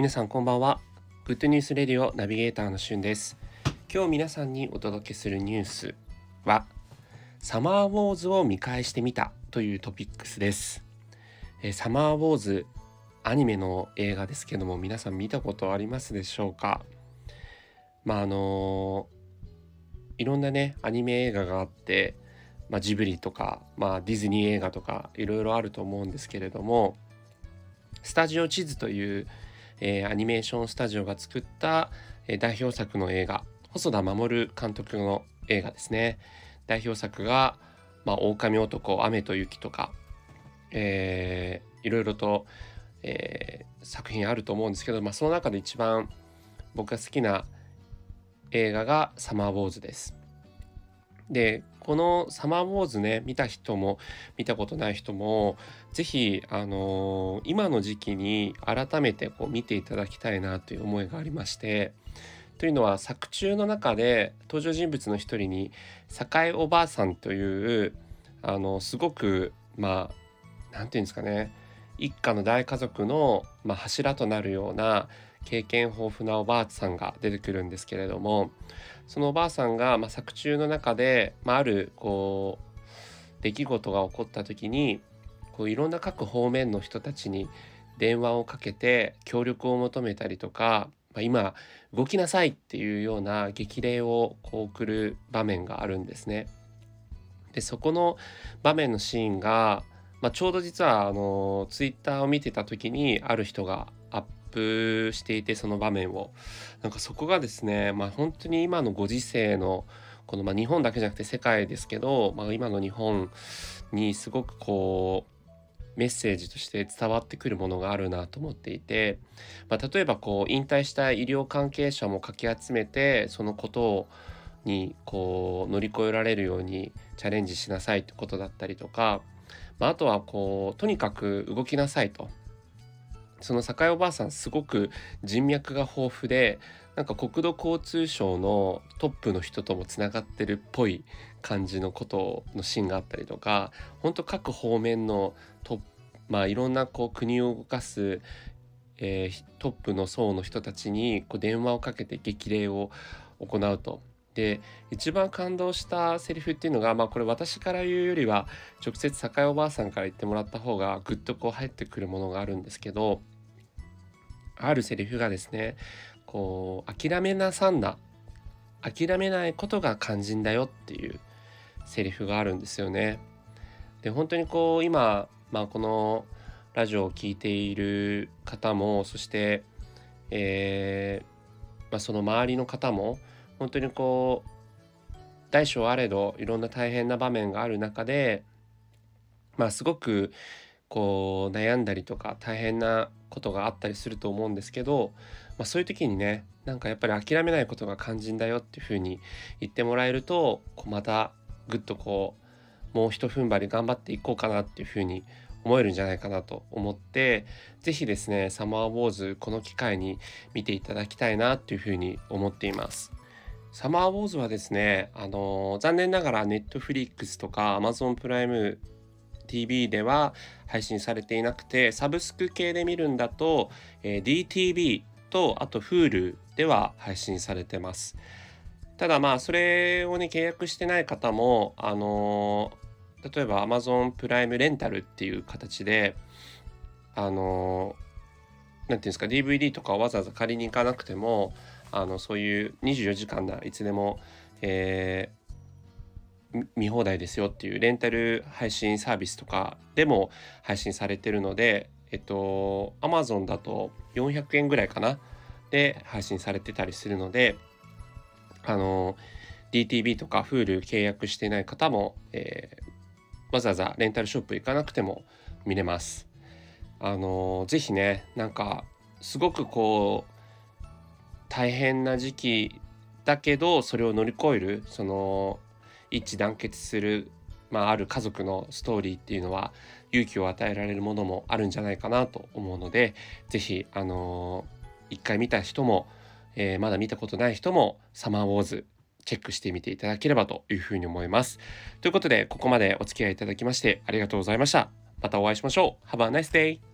皆さんこんばんは。グッドニュースレディオナビゲーターのしゅんです。今日皆さんにお届けするニュースはサマーウォーズを見返してみたというトピックスです。えサマーウォーズアニメの映画ですけども皆さん見たことありますでしょうか？まああのいろんなねアニメ映画があってまあ、ジブリとか、まあ、ディズニー映画とかいろいろあると思うんですけれどもスタジオ地図という、えー、アニメーションスタジオが作った、えー、代表作の映画細田守監督の映画ですね代表作が「まあ、狼男雨と雪」とか、えー、いろいろと、えー、作品あると思うんですけど、まあ、その中で一番僕が好きな映画が「サマーウォーズ」です。でこの「サマーウォーズね」見た人も見たことない人も是非あのー、今の時期に改めてこう見ていただきたいなという思いがありましてというのは作中の中で登場人物の一人に栄おばあさんというあのすごくまあ何て言うんですかね一家の大家族の、まあ、柱となるような経験豊富なおばあさんが出てくるんですけれどもそのおばあさんが、まあ、作中の中で、まあ、あるこう出来事が起こった時にこういろんな各方面の人たちに電話をかけて協力を求めたりとか、まあ、今動きなさいっていうような激励をこう送る場面があるんですね。でそこの場面のシーンがまあ、ちょうど実はあのツイッターを見てた時にある人がアップしていてその場面を。なんかそこがですね、まあ、本当に今のご時世のこの、まあ、日本だけじゃなくて世界ですけど、まあ、今の日本にすごくこうメッセージとして伝わってくるものがあるなと思っていて、まあ、例えばこう引退した医療関係者もかき集めてそのことをにこう乗り越えられるようにチャレンジしなさいってことだったりとかまあ、あとはこうとにかく動きなさいと。その境おばあさんすごく人脈が豊富でなんか国土交通省のトップの人ともつながってるっぽい感じのことのシーンがあったりとか本当各方面のトまあいろんなこう国を動かす、えー、トップの層の人たちにこう電話をかけて激励を行うと。で一番感動したセリフっていうのがまあこれ私から言うよりは直接栄おばあさんから言ってもらった方がぐっとこう入ってくるものがあるんですけどあるセリフがですねこう諦めなさんな諦めないことが肝心だよっていうセリフがあるんですよね。で本当にこう今、まあ、このラジオを聴いている方もそして、えーまあ、その周りの方も本当にこう大小あれどいろんな大変な場面がある中でまあすごくこう悩んだりとか大変なことがあったりすると思うんですけど、まあ、そういう時にねなんかやっぱり諦めないことが肝心だよっていうふうに言ってもらえるとこうまたぐっとこうもうひと踏ん張り頑張っていこうかなっていうふうに思えるんじゃないかなと思って是非ですねサマーウォーズこの機会に見ていただきたいなっていうふうに思っています。サマーウォーズはですね、あのー、残念ながら Netflix とか Amazon プライム TV では配信されていなくて、サブスク系で見るんだと、えー、DTV とあと Hulu では配信されてます。ただまあそれをね契約してない方もあのー、例えば Amazon プライムレンタルっていう形であの何て言うんですか DVD とかわざわざ借りに行かなくてもあのそういう24時間だいつでも、えー、見放題ですよっていうレンタル配信サービスとかでも配信されてるのでえっと Amazon だと400円ぐらいかなで配信されてたりするのであの DTV とか Hulu 契約してない方も、えー、わざわざレンタルショップ行かなくても見れます。あのぜひねなんかすごくこう大変な時期だけどそれを乗り越えるその一致団結する、まあ、ある家族のストーリーっていうのは勇気を与えられるものもあるんじゃないかなと思うので是非あのー、一回見た人も、えー、まだ見たことない人も「サマーウォーズ」チェックしてみていただければというふうに思います。ということでここまでお付き合いいただきましてありがとうございました。またお会いしましょう。Have a nice day!